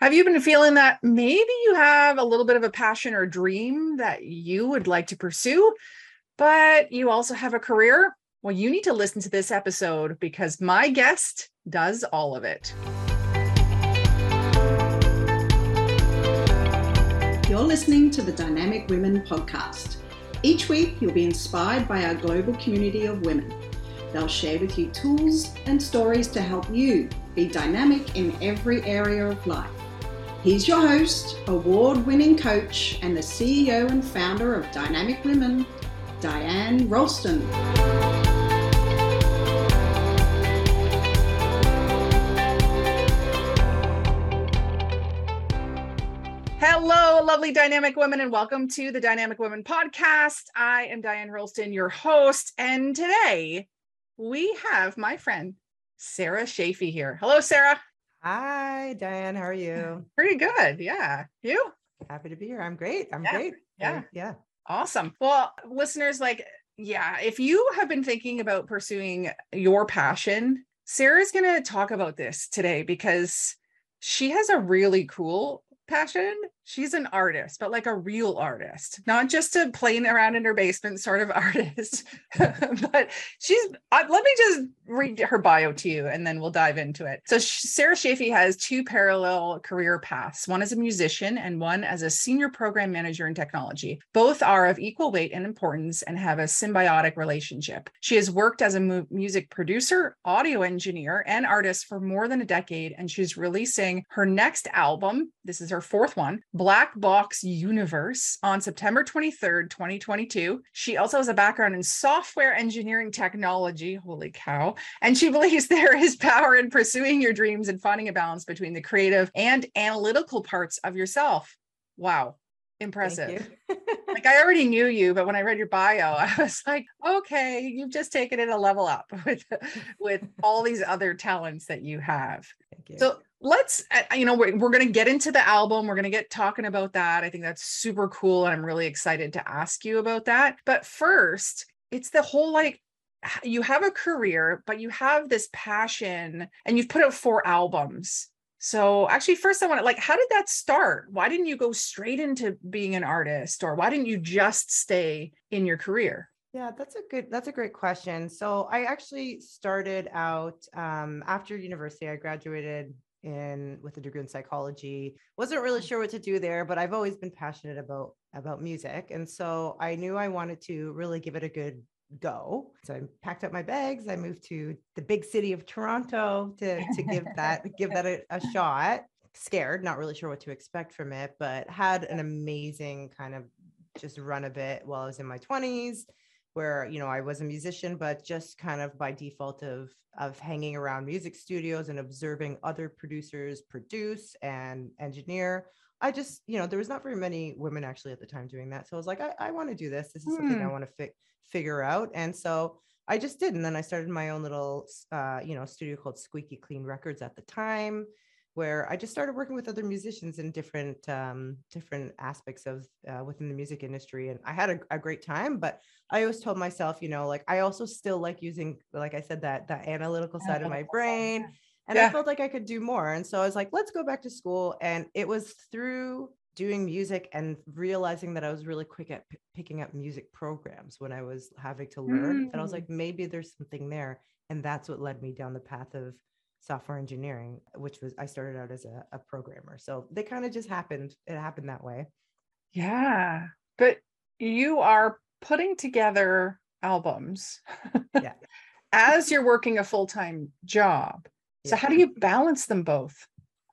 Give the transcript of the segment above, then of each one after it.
Have you been feeling that maybe you have a little bit of a passion or dream that you would like to pursue, but you also have a career? Well, you need to listen to this episode because my guest does all of it. You're listening to the Dynamic Women podcast. Each week, you'll be inspired by our global community of women. They'll share with you tools and stories to help you be dynamic in every area of life. He's your host, award winning coach, and the CEO and founder of Dynamic Women, Diane Rolston. Hello, lovely dynamic women, and welcome to the Dynamic Women podcast. I am Diane Rolston, your host, and today we have my friend Sarah Shafee here. Hello, Sarah. Hi, Diane. How are you? Pretty good. Yeah. You? Happy to be here. I'm great. I'm Yeah, great. yeah. Yeah. Awesome. Well, listeners, like, yeah, if you have been thinking about pursuing your passion, Sarah's going to talk about this today because she has a really cool passion. She's an artist, but like a real artist, not just a playing around in her basement sort of artist. but she's, uh, let me just read her bio to you and then we'll dive into it. So, Sarah Shafee has two parallel career paths one as a musician and one as a senior program manager in technology. Both are of equal weight and importance and have a symbiotic relationship. She has worked as a mu- music producer, audio engineer, and artist for more than a decade, and she's releasing her next album. This is her fourth one, Black Box Universe, on September 23rd, 2022. She also has a background in software engineering technology. Holy cow. And she believes there is power in pursuing your dreams and finding a balance between the creative and analytical parts of yourself. Wow. Impressive like I already knew you, but when I read your bio, I was like, okay, you've just taken it a level up with with all these other talents that you have. Thank you. So let's, uh, you know, we're, we're going to get into the album. We're going to get talking about that. I think that's super cool. And I'm really excited to ask you about that. But first, it's the whole like, you have a career, but you have this passion and you've put out four albums. So actually, first I want to like, how did that start? Why didn't you go straight into being an artist, or why didn't you just stay in your career? yeah, that's a good, that's a great question. So I actually started out um, after university. I graduated in with a degree in psychology. Wasn't really sure what to do there, but I've always been passionate about about music, and so I knew I wanted to really give it a good go. So I packed up my bags. I moved to the big city of Toronto to to give that give that a, a shot. Scared, not really sure what to expect from it, but had an amazing kind of just run of it while I was in my 20s where you know I was a musician but just kind of by default of of hanging around music studios and observing other producers produce and engineer I just you know there was not very many women actually at the time doing that. So I was like I, I want to do this. This is something I Hmm. want to fi- figure out. And so I just did. And then I started my own little uh, you know studio called Squeaky Clean Records at the time where I just started working with other musicians in different um, different aspects of uh, within the music industry, and I had a, a great time. But I always told myself, you know, like I also still like using, like I said, that that analytical side of my brain, and Yeah. I felt like I could do more. And so I was like, let's go back to school. And it was through doing music and realizing that I was really quick at p- picking up music programs when I was having to learn. And I was Mm. like, maybe there's something there. And that's what led me down the path of software engineering, which was I started out as a, a programmer. So they kind of just happened. It happened that way. Yeah, but you are putting together albums Yeah. as you're working a full time job. So, Yeah. how do you balance them both?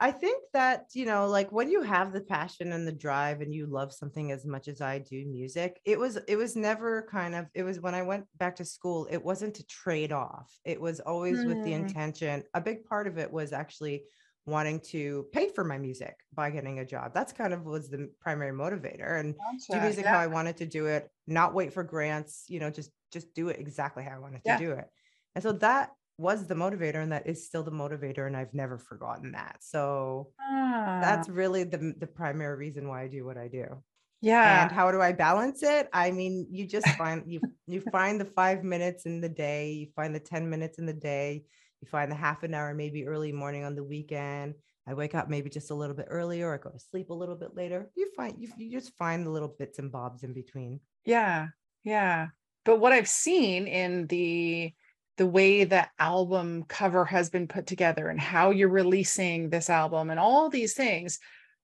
I think that, you know, like when you have the passion and the drive and you love something as much as I do music, it was it was never kind of it was when I went back to school, it wasn't to trade off. It was always with the Mm. intention. A big part of it was actually wanting to pay for my music by getting a job. That's kind of was the primary motivator and do music how I wanted to do it, not wait for grants, you know, just just do it exactly how I wanted to do it. And so that was the motivator and that is still the motivator and I've never forgotten that. So Ah, that's really the the primary reason why I do what I do. yeah. And how do I balance it? I mean, you just find you you find the 5 minutes in the day, you find the 10 minutes in the day, you find the half an hour maybe early morning on the weekend. I wake up maybe just a little bit earlier or go to sleep a little bit later. You find you, you just find the little bits and bobs in between. Yeah. Yeah. But what I've seen in the the way the album cover has been put together and how you're releasing this album and all these things,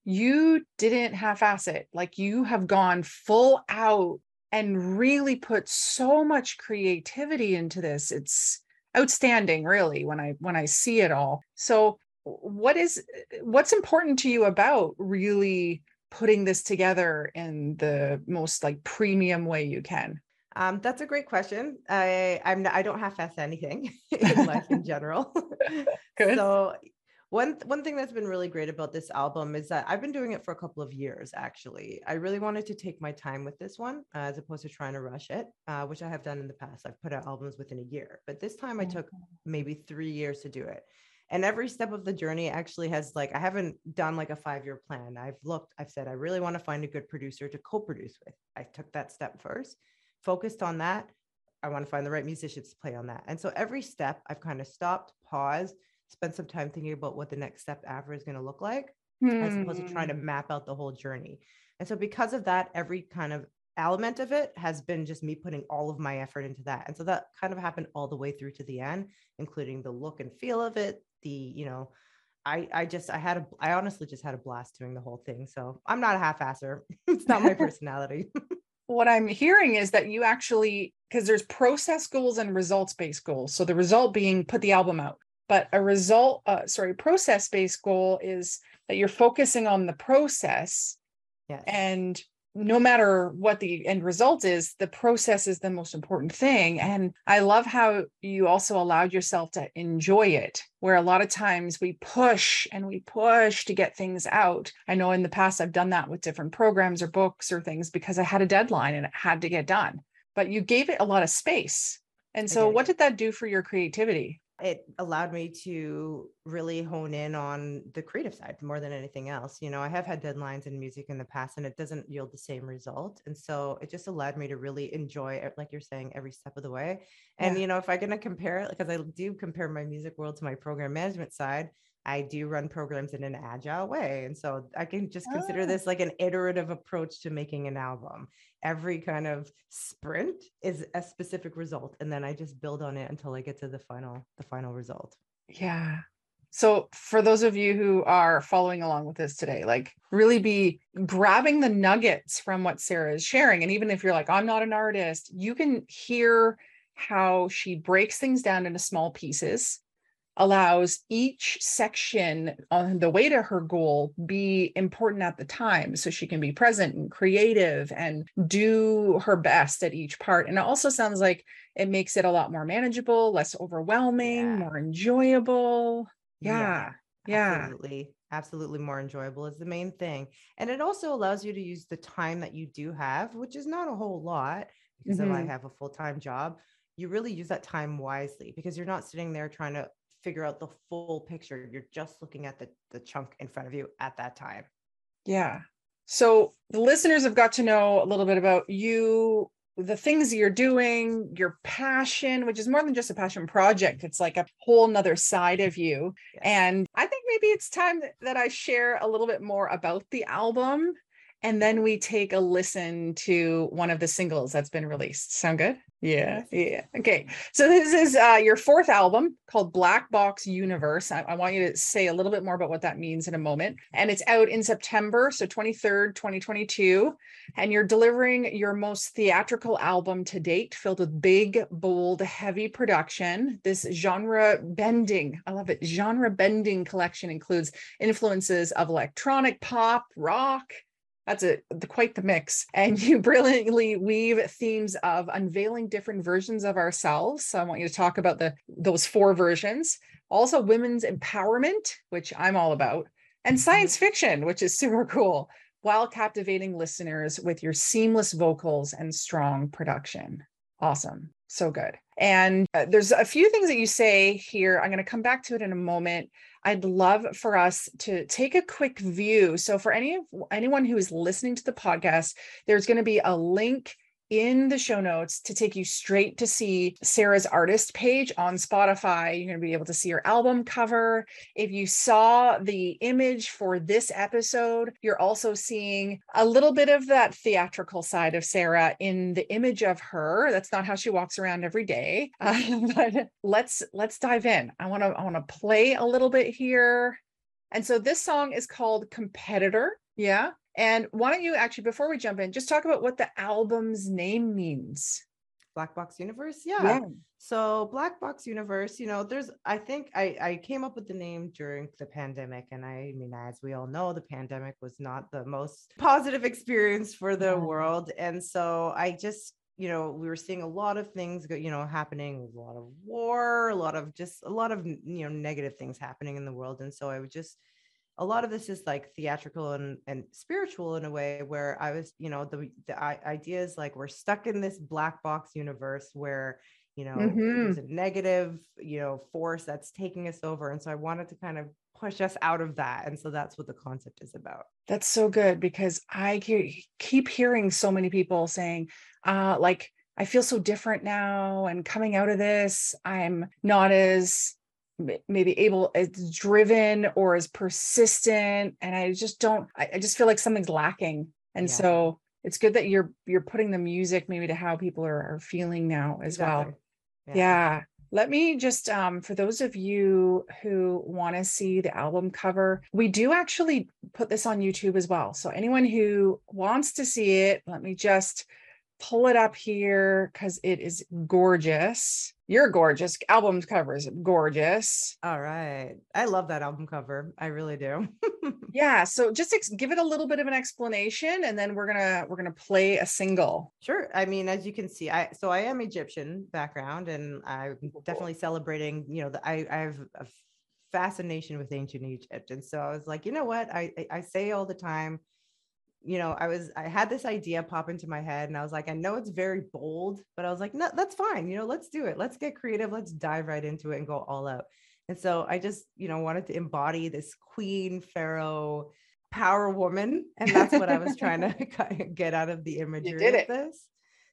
you didn't half-ass it. Like you have gone full out and really put so much creativity into this. It's outstanding, really, when I when I see it all. So what is what's important to you about really putting this together in the most like premium way you can? Um, that's a great question. I I'm I don't half-ass anything in life in general. So one one thing that's been really great about this album is that I've been doing it for a couple of years. Actually, I really wanted to take my time with this one uh, as opposed to trying to rush it, uh, which I have done in the past. I've put out albums within a year, but this time I took mm-hmm. maybe three years to do it and every step of the journey actually has like i haven't done like a five year plan i've looked i've said i really want to find a good producer to co-produce with i took that step first focused on that i want to find the right musicians to play on that and so every step i've kind of stopped paused spent some time thinking about what the next step after is going to look like mm. as opposed to trying to hmm. map out the whole journey and so because of that every kind of element of it has been just me putting all of my effort into that and so that kind of happened all the way through to the end including the look and feel of it the you know I I just I had a I honestly just had a blast doing the whole thing. So I'm not a half-asser. it's not my personality. what I'm hearing is that you actually because there's process goals and results based goals. So the result being put the album out. But a result uh, sorry, process based goal is that you're focusing on the process yes. and no matter what the end result is, the process is the most important thing. And I love how you also allowed yourself to enjoy it, where a lot of times we push and we push to get things out. I know in the past I've done that with different programs or books or things because I had a deadline and it had to get done. But you gave it a lot of space. And so, what did that do for your creativity? It allowed me to really hone in on the creative side more than anything else. You know, I have had deadlines in music in the past and it doesn't yield the same result. And so it just allowed me to really enjoy, like you're saying, every step of the way. And, yeah. you know, if I'm going to compare it, because I do compare my music world to my program management side, I do run programs in an agile way. And so I can just consider oh. this like an iterative approach to making an album. Every kind of sprint is a specific result. And then I just build on it until I get to the final, the final result. Yeah. So for those of you who are following along with this today, like really be grabbing the nuggets from what Sarah is sharing. And even if you're like, I'm not an artist, you can hear how she breaks things down into small pieces allows each section on the way to her goal be important at the time. So she can be present and creative and do her best at each part. And it also sounds like it makes it a lot more manageable less overwhelming yeah. more enjoyable. Yeah. Yeah, absolutely. Absolutely more enjoyable is the main thing. And it also allows you to use the time that you do have which is not a whole lot because mm-hmm. if i have a full-time job. You really use that time wisely because you're not sitting there trying to figure out the full picture. You're just looking at the, the chunk in front of you at that time. Yeah. So the listeners have got to know a little bit about you, the things you're doing, your passion, which is more than just a passion project. It's like a whole nother side of you. Yes. And I think maybe it's time that I share a little bit more about the album. And then we take a listen to one of the singles that's been released. Sound good? Yeah, yeah. Okay. So this is uh, your fourth album called Black Box Universe. I, I, want you to say a little bit more about what that means in a moment. And it's out in September, so 23rd, 2022. And you're delivering your most theatrical album to date, filled with big, bold, heavy production. This genre bending, I love it, genre bending collection includes influences of electronic pop, rock, that's a the, quite the mix. And you brilliantly weave themes of unveiling different versions of ourselves. So I want you to talk about the those four versions. Also women's empowerment, which I'm all about, and mm-hmm. science fiction, which is super cool, while captivating listeners with your seamless vocals and strong production. Awesome. So good. And uh, there's a few things that you say here. I'm going to come back to it in a moment. I'd love for us to take a quick view. So for any of anyone who is listening to the podcast, there's going to be a link in the show notes to take you straight to see Sarah's artist page on Spotify. You're going to be able to see her album cover. If you saw the image for this episode, you're also seeing a little bit of that theatrical side of Sarah in the image of her. That's not how she walks around every day. Uh, but let's let's dive in. I want to I want to play a little bit here. And so this song is called Competitor. Yeah. And why don't you actually, before we jump in, just talk about what the album's name means? Black Box Universe. Yeah. yeah. So Black Box Universe, you know, there's I think I I came up with the name during the pandemic and I mean as we all know the pandemic was not the most positive experience for the yeah. world and so I just you know we were seeing a lot of things you know happening a lot of war a lot of just a lot of you know negative things happening in the world and so I would just a lot of this is like theatrical and, and spiritual in a way where I was, you know, the, the idea is like we're stuck in this black box universe where, you know, mm-hmm. there's a negative, you know, force that's taking us over. And so I wanted to kind of push us out of that. And so that's what the concept is about. That's so good because I keep hearing so many people saying, uh, like, I feel so different now and coming out of this, I'm not as maybe able as driven or as persistent and i just don't I, I just feel like something's lacking and yeah. so it's good that you're you're putting the music maybe to how people are, are feeling now as exactly. well yeah. yeah. let me just um, for those of you who want to see the album cover we do actually put this on youtube as well so anyone who wants to see it let me just pull it up here because it is gorgeous. You're gorgeous. Album cover is gorgeous. All right. I love that album cover. I really do. yeah. So just ex- give it a little bit of an explanation and then we're going to we're going to play a single. Sure. I mean, as you can see, I so I am Egyptian background and I'm definitely celebrating, you know, the, I I have a fascination with ancient Egypt. And so I was like, you know what? I I say all the time you know, I was, I had this idea pop into my head and I was like, I know it's very bold, but I was like, no, that's fine. You know, let's do it. Let's get creative. Let's dive right into it and go all out. And so I just, you know, wanted to embody this queen pharaoh power woman. And that's what I was trying to get out of the imagery of this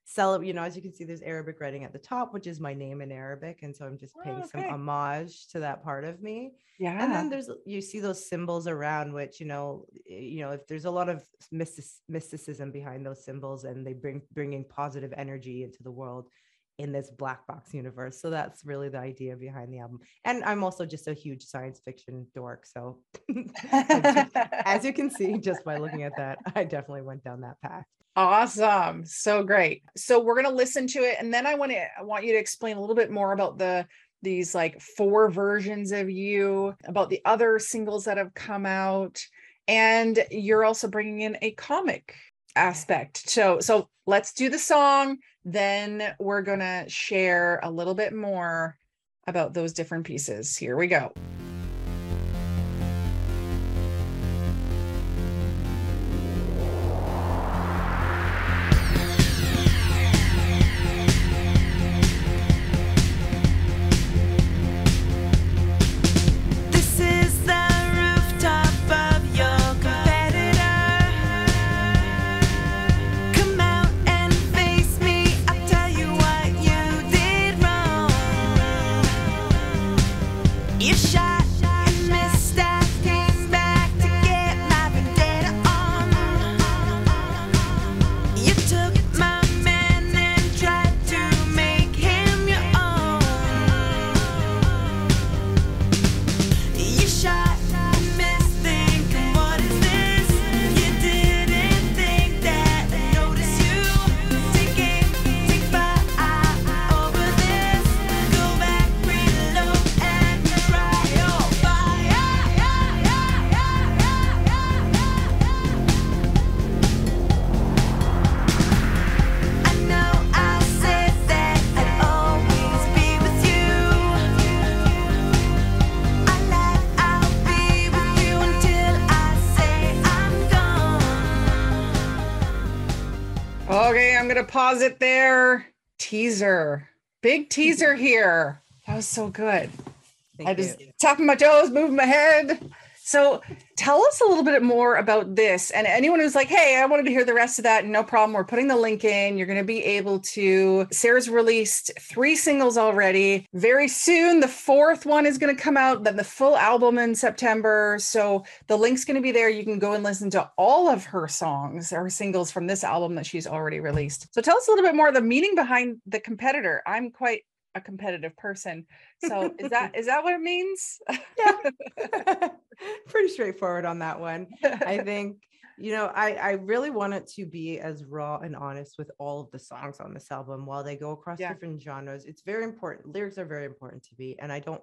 celebrate, you know, as you can see, there's Arabic writing at the top, which is my name in Arabic. And so I'm just paying oh, okay. some homage to that part of me. Yeah. And then there's, you see those symbols around which, you know, eh, you know, if there's a lot of mysticism behind those symbols and they bring, bringing positive energy into the world in this black box universe. So that's really the idea behind the album. And I'm also just a huge science fiction dork. So as you can see, just by looking at that, I definitely went down that path. Awesome. So great. So we're going to listen to it and then I want to I want you to explain a little bit more about the these like four versions of you, about the other singles that have come out and you're also bringing in a comic aspect. So so let's do the song then we're going to share a little bit more about those different pieces. Here we go. Pause it there. Teaser. Big teaser here. That was so good. Thank I just tapping my toes, moving my head. So tell us a little bit more about this. And anyone who's like, hey, I wanted to hear the rest of that, no problem. We're putting the link in. You're going to be able to. Sarah's released three singles already. Very soon, the fourth one is going to come out, then the full album in September. So the link's going to be there. You can go and listen to all of her songs or singles from this album that she's already released. So tell us a little bit more of the meaning behind the competitor. I'm quite a competitive person. So is that is that what it means? yeah. Pretty straightforward on that one. I think you know I, I really want it to be as raw and honest with all of the songs on this album while they go across yeah. different genres it's very important lyrics are very important to me and i don't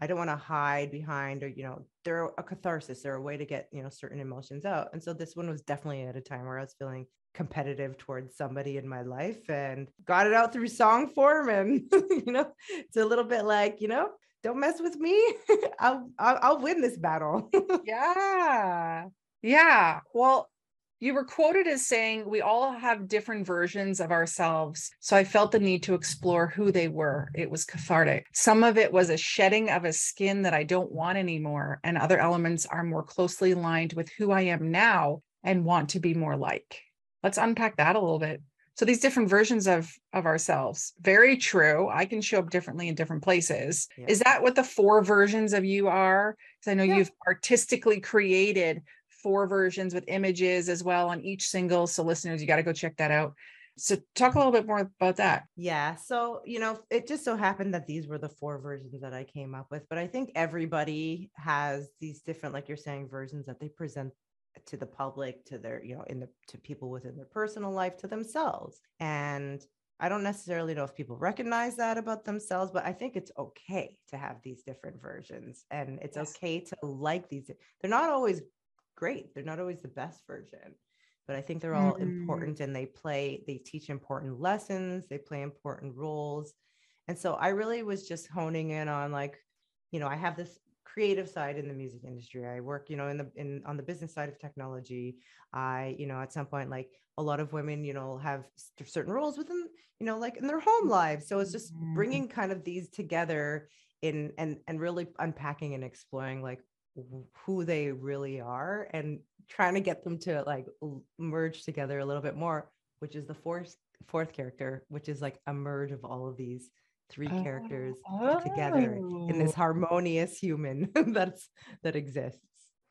i don't want to hide behind or you know they're a catharsis they're a way to get you know certain emotions out and so this one was definitely at a time where i was feeling competitive towards somebody in my life and got it out through song form and you know it's a little bit like you know don't mess with me. I'll, I'll i'll win this battle. Yeah. Yeah. Well you were quoted as saying we all have different versions of ourselves. So i felt the need to explore who they were. It was cathartic. Some of it was a shedding of a skin that i don't want anymore and other elements are more closely aligned with who i am now and want to be more like let's unpack that a little bit. So these different versions of of ourselves very true. I can show up differently in different places. Yeah. is that what the four versions of you are? Because i know yeah. you've artistically created four versions with images as well on each single. So listeners you got to go check that out. So talk a little bit more about that. Yeah. So you know it just so happened that these were the four versions that i came up with but i think everybody has these different like you're saying versions that they present to the public to their you know in the to people within their personal life to themselves and i don't necessarily know if people recognize that about themselves but i think it's okay to have these different versions and it's yes. okay to like these they're not always great they're not always the best version but i think they're all mm-hmm. important and they play they teach important lessons they play important roles and so i really was just honing in on like you know i have this creative side in the music industry. I work, you know, in the in on the business side of technology. I, you know, at some point, like a lot of women, you know, have certain roles within, you know, like in their home lives. So it's just mm-hmm. bringing kind of these together in and and really unpacking and exploring like who they really are and trying to get them to like merge together a little bit more which is the fourth fourth character which is like a merge of all of these three oh, characters oh. together in this oh. harmonious human that's that exists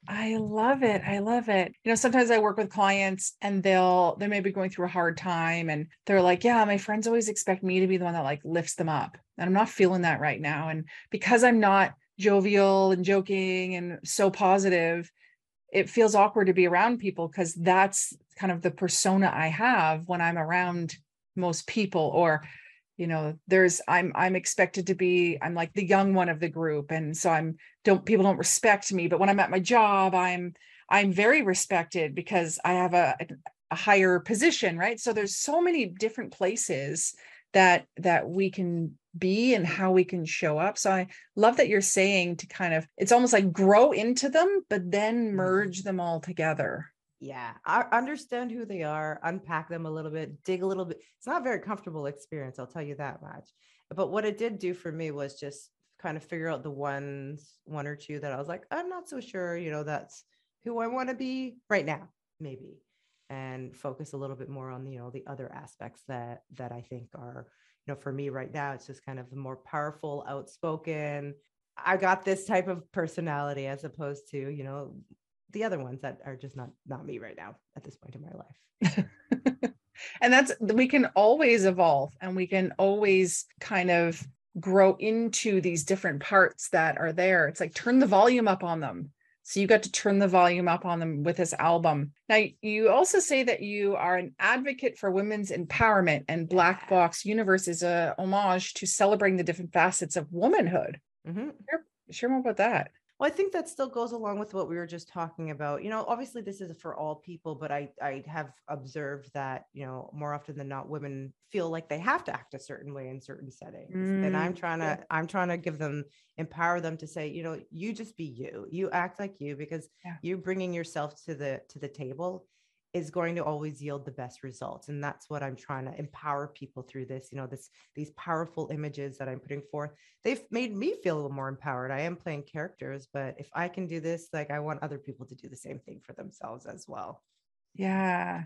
I love it. I love it. You know, sometimes I work with clients and they'll they may be going through a hard time and they're like, "Yeah, my friends always expect me to be the one that like lifts them up." And I'm not feeling that right now and because I'm not jovial and joking and so positive, it feels awkward to be around people because that's kind of the persona I have when I'm around most people or you know there's i'm i'm expected to be i'm like the young one of the group and so i'm don't people don't respect me but when i'm at my job i'm i'm very respected because i have a, a higher position right? So there's so many different places that that we can be and how we can show up. So i love that you're saying to kind of it's almost like grow into them but then mm-hmm. merge them all together yeah I understand who they are unpack them a little bit dig a little bit it's not a very comfortable experience i'll tell you that much. But what it did do for me was just kind of figure out the ones one or two that i was like i'm not so sure you know that's who i want to be right now maybe and focus a little bit more on you know the other aspects that that i think are you know for me right now it's just kind of the more powerful outspoken i got this type of personality as opposed to you know the other ones that are just not not me right now at this point in my life. And that's we can always evolve and we can always kind of grow into these different parts that are there. It's like turn the volume up on them. So you got to turn the volume up on them with this album. Now you also say that you are an advocate for women's empowerment and black box universe is a homage to celebrating the different facets of womanhood. Mm-hmm. share, share more about that well, I think that still goes along with what we were just talking about. You know, obviously this is for all people, but I I have observed that, you know, more often than not women feel like they have to act a certain way in certain settings. Mm, and I'm trying to yeah. I'm trying to give them empower them to say, you know, you just be you. You act like you because yeah. you're bringing yourself to the to the table is going to always yield the best results and that's what i'm trying to empower people through this you know this these powerful images that i'm putting forth. They've made me feel a little more empowered. I am playing characters but if i can do this like i want other people to do the same thing for themselves as well. Yeah.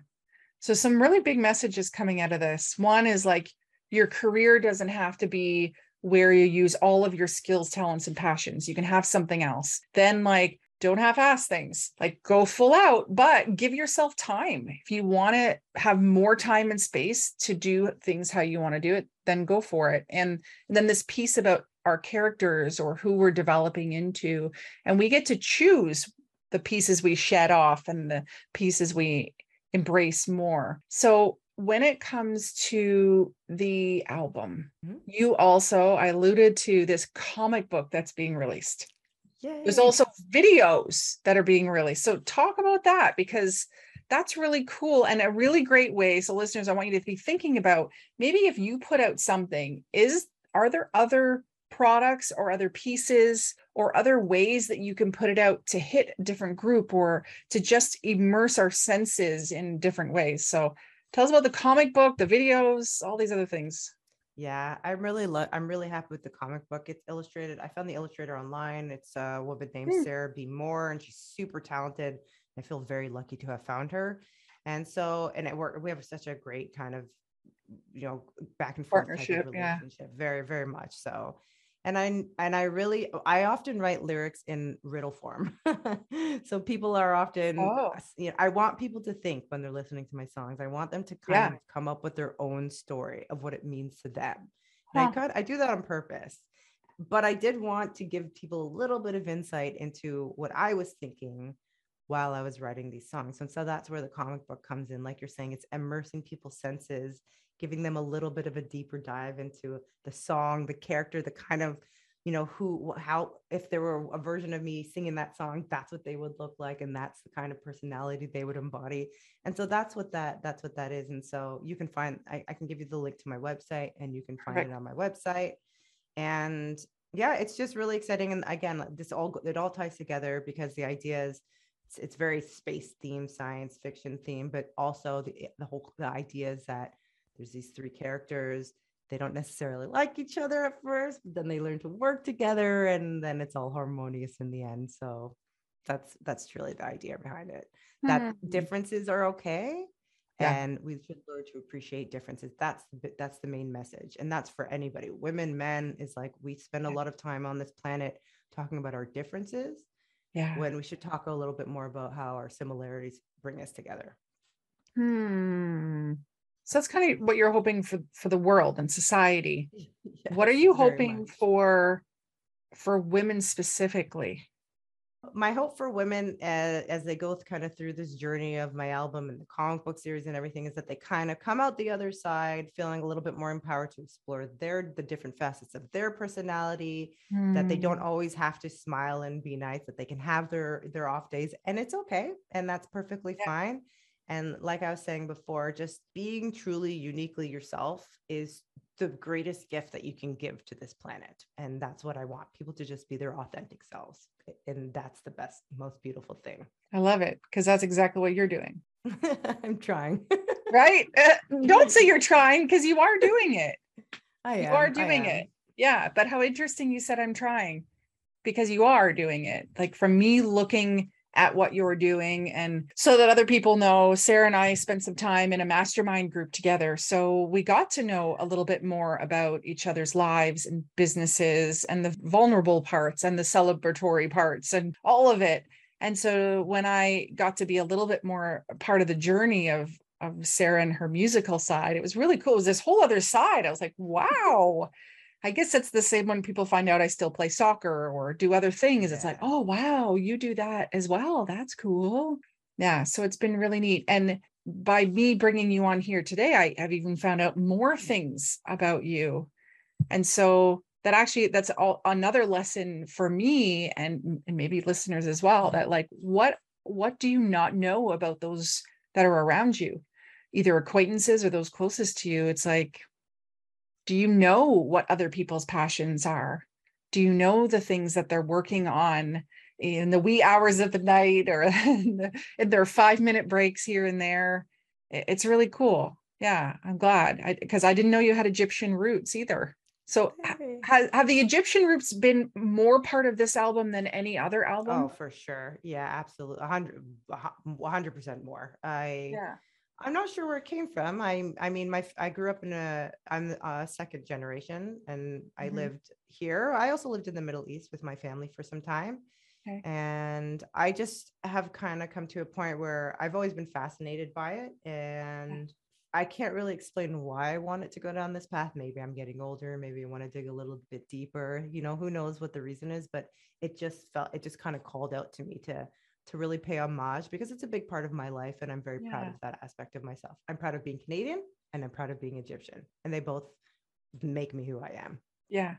So some really big messages coming out of this. One is like your career doesn't have to be where you use all of your skills talents and passions. You can have something else. Then like don't half-ass things like go full out but give yourself time. If you want to have more time and space to do things how you want to do it then go for it. And, and then this piece about our characters or who we're developing into and we get to choose the pieces we shed off and the pieces we embrace more. So when it comes to the album mm-hmm. you also i alluded to this comic book that's being released Yay. There's also videos that are being released. So talk about that because that's really cool and a really great way. So listeners, I want you to be thinking about maybe if you put out something, is are there other products or other pieces or other ways that you can put it out to hit a different group or to just immerse our senses in different ways. So tell us about the comic book, the videos, all these other things. Yeah, I'm really lo- I'm really happy with the comic book. It's illustrated. I found the illustrator online. It's a woman named mm. Sarah B. Moore, and she's super talented. I feel very lucky to have found her. And so, and it worked. We have such a great kind of, you know, back and forth partnership. relationship. Yeah. Very, very much so and i and i really i often write lyrics in riddle form so people are often oh. you know i want people to think when they're listening to my songs i want them to kind yeah. of come up with their own story of what it means to them huh. I, I do that on purpose but i did want to give people a little bit of insight into what i was thinking while i was writing these songs and so that's where the comic book comes in like you're saying it's immersing people's senses giving them a little bit of a deeper dive into the song, the character, the kind of, you know, who, how, if there were a version of me singing that song, that's what they would look like. And that's the kind of personality they would embody. And so that's what that, that's what that is. And so you can find, I, I can give you the link to my website and you can find it on my website. And yeah, it's just really exciting. And again, this all, it all ties together because the idea is, it's, it's very space theme, science fiction theme, but also the, the whole, the idea is that there's these three characters. They don't necessarily like each other at first but then they learn to work together and then it's all harmonious in the end. So that's that's truly the idea behind it. That mm-hmm. differences are okay yeah. and we should learn to appreciate differences. That's the, that's the main message. And that's for anybody. Women men is like we spend a lot of time on this planet talking about our differences. Yeah. When we should talk a little bit more about how our similarities bring us together. Hmm so that's kind of what you're hoping for for the world and society. Yes, what are you hoping for for women specifically? My hope for women as, as they go kind of through this journey of my album and the comic book series and everything is that they kind of come out the other side feeling a little bit more empowered to explore their the different facets of their personality mm. that they don't hmm. always have to smile and be nice that they can have their their off days and it's okay and that's perfectly yeah. fine and like I was saying before, just being truly uniquely yourself is the greatest gift that you can give to this planet. And that's what I want people to just be their authentic selves. And that's the best, most beautiful thing. I love it because that's exactly what you're doing. I'm trying. right? Uh, don't say you're trying because you are doing it. I am. You are doing it. Yeah. But how interesting you said I'm trying because you are doing it. Like from me looking at what you're doing. And so that other people know, Sarah and I spent some time in a mastermind group together. So we got to know a little bit more about each other's lives and businesses and the vulnerable parts and the celebratory parts and all of it. And so when I got to be a little bit more part of the journey of of Sarah and her musical side, it was really cool. It was this whole other side. I was like, wow, I guess it's the same when people find out I still play soccer or do other things. Yeah. It's like, oh, wow, you do that as well. That's cool. Yeah. So it's been really neat. And by me bringing you on here today, I have even found out more things about you. And so that actually, that's all another lesson for me and, and maybe listeners as well that like, what, what do you not know about those that are around you? Either acquaintances or those closest to you. It's like, do you know what other people's passions are? Do you know the things that they're working on in the wee hours of the night or in, the, in their five minute breaks here and there. It's really cool. Yeah, I'm glad because I, I, didn't know you had Egyptian roots either. So have, have the Egyptian roots been more part of this album than any other oh, album? Oh, for sure. Yeah, absolutely. 100 100% more. I Yeah. I'm not sure where it came from. I I mean my I grew up in a I'm a second generation and I mm-hmm. lived here. I also lived in the Middle East with my family for some time. Okay. And I just have kind of come to a point where I've always been fascinated by it and I can't really explain why I wanted to go down this path. Maybe I'm getting older. Maybe I want to dig a little bit deeper. You know, who knows what the reason is, but it just felt, it just kind of called out to me to, to really pay homage because it's a big part of my life. And I'm very yeah. proud of that aspect of myself. I'm proud of being Canadian and I'm proud of being Egyptian. And they both make me who I am. Yeah.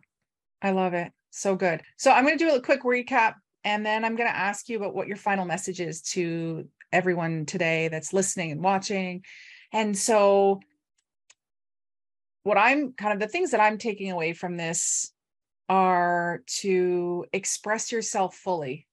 I love it. So good. So I'm going to do a quick recap and then I'm going to ask you about what your final message is to everyone today that's listening and watching and so, what I'm kind of the things that I'm taking away from this are to express yourself fully.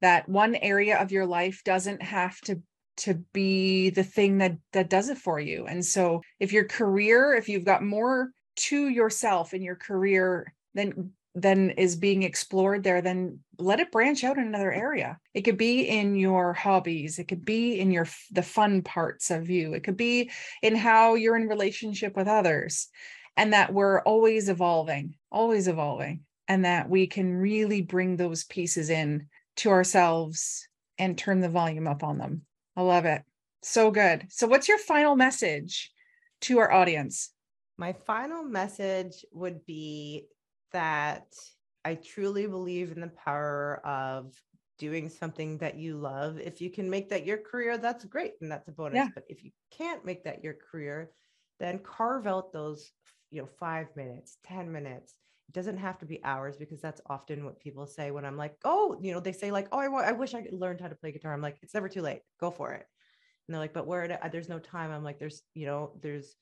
That one area of your life doesn't have to to be the thing that that does it for you. And so if your career, if you've got more to yourself in your career, than then is being explored there, then let it branch out in another area. It could be in your hobbies, it could be in your the fun parts of you, it could be in how you're in relationship with others, and that we're always evolving, always evolving, and that we can really bring those pieces in to ourselves and turn the volume up on them. I love it. So good. So what's your final message to our audience? My final message would be that I truly believe in the power of doing something that you love. If you can make that your career, that's great and that's a bonus. Yeah. But if you can't make that your career, then carve out those, you know, five minutes, 10 minutes. It doesn't have to be hours because that's often what people say when I'm like, oh, you know, they say like, oh, I, I wish I learned how to play guitar. I'm like, it's never too late. Go for it. And they're like, but where there's no time. I'm like, there's, you know, there's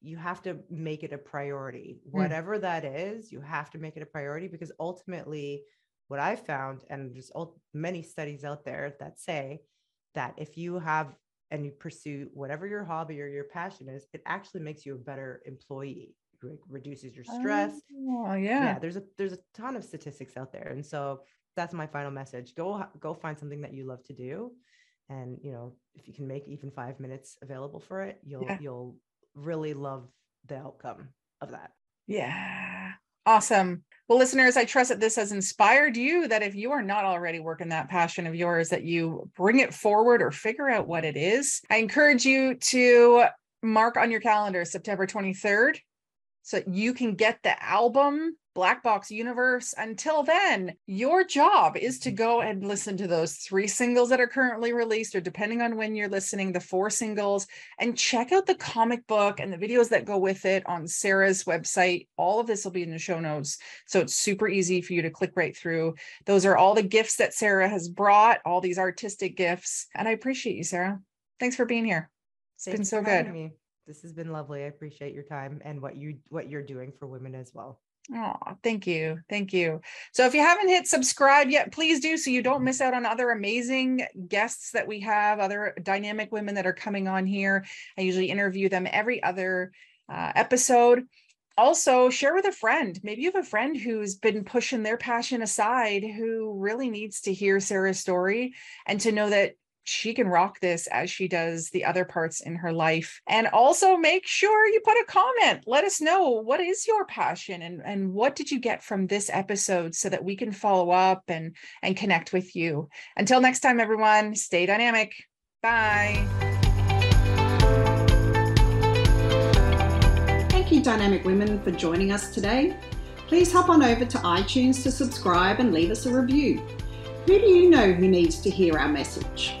you have to make it a priority. Mm. Whatever that is, you have to make it a priority because ultimately, what I found, and there's many studies out there that say that if you have and you pursue whatever your hobby or your passion is, it actually makes you a better employee. It reduces your stress. Oh, yeah. Yeah. There's a there's a ton of statistics out there, and so that's my final message. Go go find something that you love to do, and you know if you can make even five minutes available for it, you'll yeah. you'll really love the outcome of that. Yeah. Awesome. Well, listeners, I trust that this has inspired you that if you are not already working that passion of yours, that you bring it forward or figure out what it is. I encourage you to mark on your calendar September 23rd so you can get the album Black Box Universe. Until then, your job is to go and listen to those three singles that are currently released, or depending on when you're listening, the four singles, and check out the comic book and the videos that go with it on Sarah's website. All of this will be in the show notes. So it's super easy for you to click right through. Those are all the gifts that Sarah has brought, all these artistic gifts. And I appreciate you, Sarah. Thanks for being here. It's Thanks been so good. Me. This has been lovely. I appreciate your time and what you what you're doing for women as well. Oh, thank you. Thank you. So if you haven't hit subscribe yet, please do so you don't miss out on other amazing guests that we have, other dynamic women that are coming on here. I usually interview them every other uh, episode. Also, share with a friend. Maybe you have a friend who's been pushing their passion aside who really needs to hear Sarah's story and to know that she can rock this as she does the other parts in her life. And also make sure you put a comment. Let us know what is your passion and, and what did you get from this episode so that we can follow up and, and connect with you. Until next time, everyone, stay dynamic. Bye. Thank you, Dynamic Women, for joining us today. Please hop on over to iTunes to subscribe and leave us a review. Who do you know who needs to hear our message?